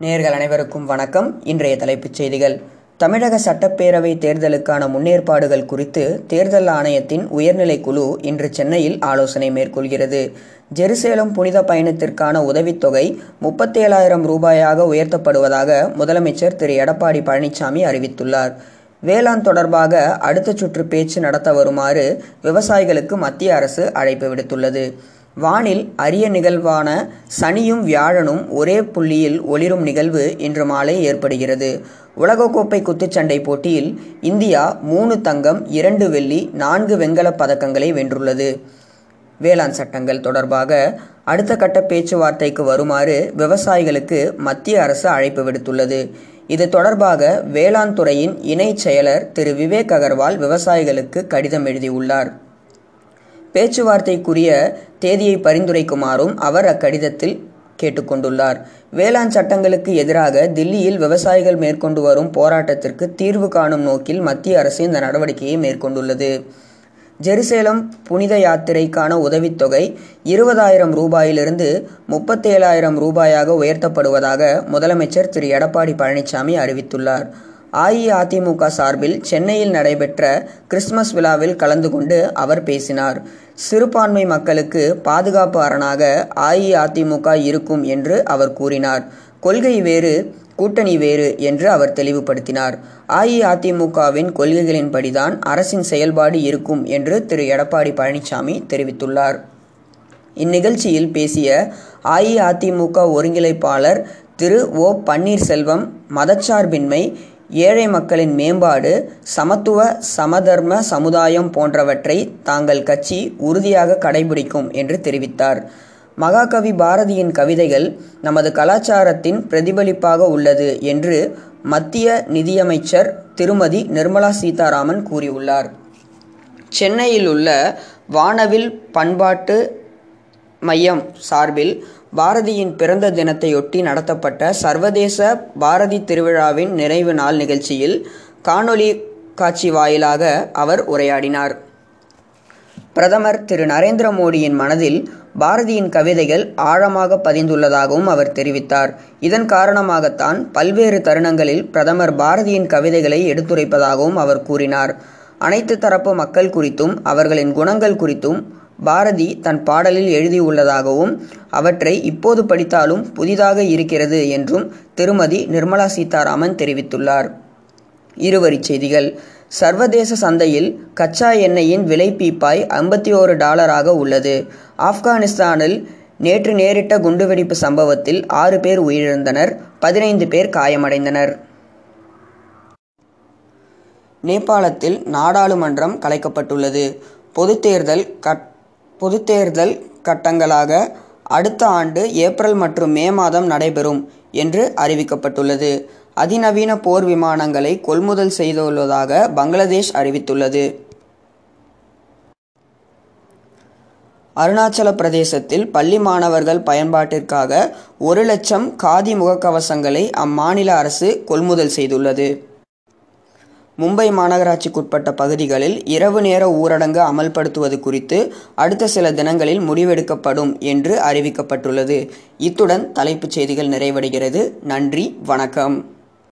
நேர்கள் அனைவருக்கும் வணக்கம். இன்றைய தலைப்புச் செய்திகள். தமிழக சட்டப்பேரவை தேர்தலுக்கான முன்னேற்பாடுகள் குறித்து தேர்தல் ஆணையத்தின் உயர்நிலை குழு இன்று சென்னையில் ஆலோசனை மேற்கொள்கிறது. ஜெருசேலம் புனித பயணத்திற்கான உதவித்தொகை முப்பத்தேழாயிரம் ரூபாயாக உயர்த்தப்படுவதாக முதலமைச்சர் திரு. எடப்பாடி பழனிசாமி அறிவித்துள்ளார். வேளாண் தொடர்பாக அடுத்த சுற்று பேச்சு நடத்த வருமாறு விவசாயிகளுக்கு மத்திய அரசு அழைப்பு விடுத்துள்ளது. வானில் அரிய நிகழ்வான சனியும் வியாழனும் ஒரே புள்ளியில் ஒளிரும் நிகழ்வு இன்று மாலை ஏற்படுகிறது. உலகக்கோப்பை குத்துச்சண்டை போட்டியில் இந்தியா மூணு தங்கம் இரண்டு வெள்ளி நான்கு வெண்கலப் பதக்கங்களை வென்றுள்ளது. வேளாண் சட்டங்கள் தொடர்பாக அடுத்த கட்ட பேச்சுவார்த்தைக்கு வருமாறு விவசாயிகளுக்கு மத்திய அரசு அழைப்பு விடுத்துள்ளது. இது தொடர்பாக வேளாண் துறையின் இணை செயலர் திரு. விவேக் அகர்வால் விவசாயிகளுக்கு கடிதம் எழுதியுள்ளார். பேச்சுவார்த்தைக்குரிய தேதியை பரிந்துரைக்குமாறும் அவர் அக்கடிதத்தில் கேட்டுக்கொண்டுள்ளார். வேளாண் சட்டங்களுக்கு எதிராக தில்லியில் விவசாயிகள் மேற்கொண்டு வரும் போராட்டத்திற்கு தீர்வு காணும் நோக்கில் மத்திய அரசு இந்த நடவடிக்கையை மேற்கொண்டுள்ளது. ஜெருசேலம் புனித யாத்திரைக்கான உதவித்தொகை இருபதாயிரம் ரூபாயிலிருந்து முப்பத்தேழாயிரம் ரூபாயாக உயர்த்தப்படுவதாக முதலமைச்சர் திரு. எடப்பாடி பழனிசாமி அறிவித்துள்ளார். அஇஅதிமுக சார்பில் சென்னையில் நடைபெற்ற கிறிஸ்துமஸ் விழாவில் கலந்து கொண்டு அவர் பேசினார். சிறுபான்மை மக்களுக்கு பாதுகாப்பு அரணாக அஇஅதிமுக இருக்கும் என்று அவர் கூறினார். கொள்கை வேறு கூட்டணி வேறு என்று அவர் தெளிவுபடுத்தினார். அஇஅதிமுகவின் கொள்கைகளின்படிதான் அரசின் செயல்பாடு இருக்கும் என்று திரு. எடப்பாடி பழனிசாமி தெரிவித்துள்ளார். இந்நிகழ்ச்சியில் பேசிய அஇஅதிமுக ஒருங்கிணைப்பாளர் திரு. ஓ. பன்னீர்செல்வம் மதச்சார்பின்மை ஏழை மக்களின் மேம்பாடு சமத்துவ சமதர்ம சமுதாயம் போன்றவற்றை தாங்கள் கட்சி உறுதியாக கடைபிடிக்கும் என்று தெரிவித்தார். மகாகவி பாரதியின் கவிதைகள் நமது கலாச்சாரத்தின் பிரதிபலிப்பாக உள்ளது என்று மத்திய நிதியமைச்சர் திருமதி நிர்மலா சீதாராமன் கூறியுள்ளார். சென்னையில் உள்ள வானவில் பண்பாட்டு மையம் சார்பில் பாரதியின் பிறந்த தினத்தையொட்டி நடத்தப்பட்ட சர்வதேச பாரதி திருவிழாவின் நிறைவு நாள் நிகழ்ச்சியில் காணொலி காட்சி வாயிலாக அவர் உரையாடினார். பிரதமர் திரு. நரேந்திர மோடியின் மனதில் பாரதியின் கவிதைகள் ஆழமாக பதிந்துள்ளதாகவும் அவர் தெரிவித்தார். இதன் காரணமாகத்தான் பல்வேறு தருணங்களில் பிரதமர் பாரதியின் கவிதைகளை எடுத்துரைப்பதாகவும் அவர் கூறினார். அனைத்து தரப்பு மக்கள் குறித்தும் அவர்களின் குணங்கள் குறித்தும் பாரதி தன் பாடலில் எழுதியுள்ளதாகவும் அவற்றை இப்போது படித்தாலும் புதிதாக இருக்கிறது என்றும் திருமதி நிர்மலா சீதாராமன் தெரிவித்துள்ளார். இருவரிச் செய்திகள். சர்வதேச சந்தையில் கச்சா எண்ணெயின் விலை பீப்பாய் ஐம்பத்தி ஓரு டாலராக உள்ளது. ஆப்கானிஸ்தானில் நேற்று நேரிட்ட குண்டுவெடிப்பு சம்பவத்தில் ஆறு பேர் உயிரிழந்தனர் பதினைந்து பேர் காயமடைந்தனர். நேபாளத்தில் நாடாளுமன்றம் கலைக்கப்பட்டுள்ளது. பொதுத் தேர்தல் கட் பொதுத்தேர்தல் கட்டங்களாக அடுத்த ஆண்டு ஏப்ரல் மற்றும் மே மாதம் நடைபெறும் என்று அறிவிக்கப்பட்டுள்ளது. அதிநவீன போர் விமானங்களை கொள்முதல் செய்துள்ளதாக பங்களாதேஷ் அறிவித்துள்ளது. அருணாச்சல பிரதேசத்தில் பள்ளி மாணவர்கள் பயன்பாட்டிற்காக ஒரு லட்சம் காதி முகக்கவசங்களை அம்மாநில அரசு கொள்முதல் செய்துள்ளது. மும்பை மாநகராட்சிக்குட்பட்ட பகுதிகளில் இரவு நேர ஊரடங்கு அமல்படுத்துவது குறித்து அடுத்த சில தினங்களில் முடிவெடுக்கப்படும் என்று அறிவிக்கப்பட்டுள்ளது. இத்துடன் தலைப்புச் செய்திகள் நிறைவடைகிறது. நன்றி வணக்கம்.